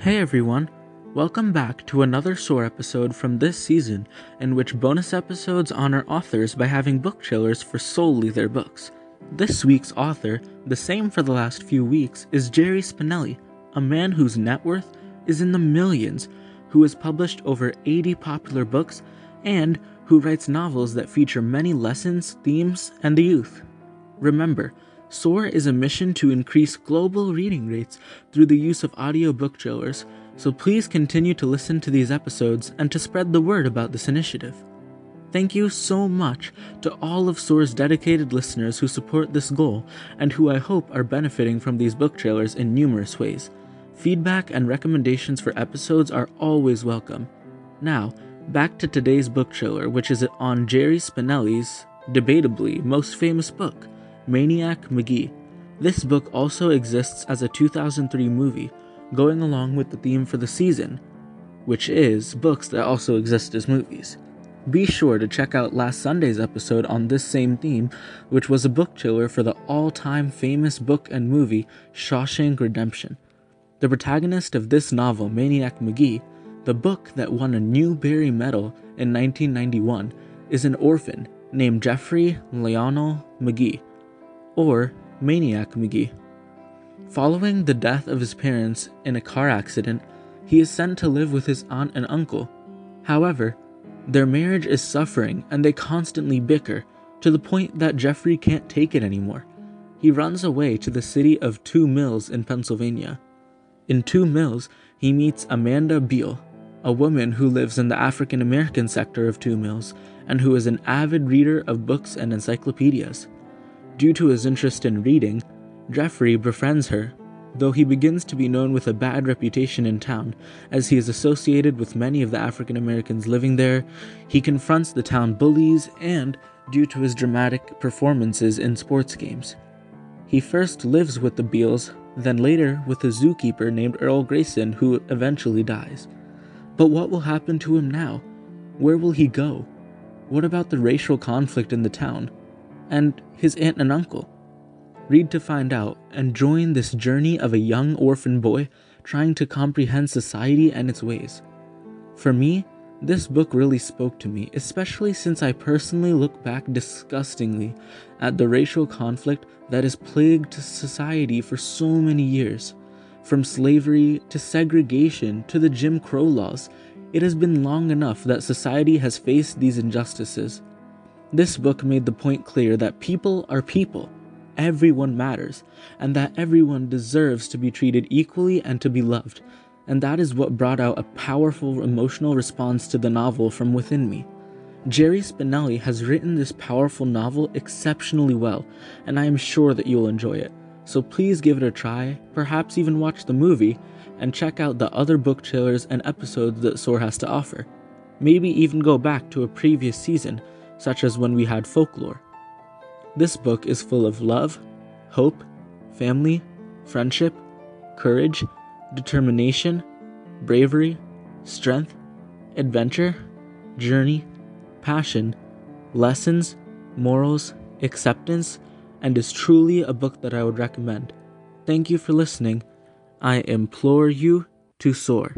Hey everyone, welcome back to another SOAR episode from this season, in which bonus episodes honor authors by having book trailers for solely their books. This week's author, the same for the last few weeks, is Jerry Spinelli, a man whose net worth is in the millions, who has published over 80 popular books, and who writes novels that feature many lessons, themes, and the youth. Remember, SOAR is a mission to increase global reading rates through the use of audiobook trailers, so please continue to listen to these episodes and to spread the word about this initiative. Thank you so much to all of SOAR's dedicated listeners who support this goal and who I hope are benefiting from these book trailers in numerous ways. Feedback and recommendations for episodes are always welcome. Now, back to today's book trailer, which is on Jerry Spinelli's, debatably, most famous book, Maniac Magee. This book also exists as a 2003 movie, going along with the theme for the season, which is books that also exist as movies. Be sure to check out last Sunday's episode on this same theme, which was a book trailer for the all time famous book and movie Shawshank Redemption. The protagonist of this novel, Maniac Magee, the book that won a Newbery Medal in 1991, is an orphan named Jeffrey Lionel Magee or Maniac Magee. Following the death of his parents in a car accident, he is sent to live with his aunt and uncle. However, their marriage is suffering and they constantly bicker to the point that Jeffrey can't take it anymore. He runs away to the city of Two Mills in Pennsylvania. In Two Mills, he meets Amanda Beale, a woman who lives in the African American sector of Two Mills and who is an avid reader of books and encyclopedias. Due to his interest in reading, Jeffrey befriends her, though he begins to be known with a bad reputation in town, as he is associated with many of the African Americans living there. He confronts the town bullies and, due to his dramatic performances in sports games. He first lives with the Beales, then later with a zookeeper named Earl Grayson, who eventually dies. But what will happen to him now? Where will he go? What about the racial conflict in the town? And his aunt and uncle. Read to find out and join this journey of a young orphan boy trying to comprehend society and its ways. For me, this book really spoke to me, especially since I personally look back disgustingly at the racial conflict that has plagued society for so many years. From slavery to segregation to the Jim Crow laws, it has been long enough that society has faced these injustices. This book made the point clear that people are people, everyone matters, and that everyone deserves to be treated equally and to be loved. And that is what brought out a powerful emotional response to the novel from within me. Jerry Spinelli has written this powerful novel exceptionally well, and I am sure that you'll enjoy it. So please give it a try, perhaps even watch the movie, and check out the other book trailers and episodes that SOAR has to offer. Maybe even go back to a previous season such as when we had folklore. This book is full of love, hope, family, friendship, courage, determination, bravery, strength, adventure, journey, passion, lessons, morals, acceptance, and is truly a book that I would recommend. Thank you for listening. I implore you to soar.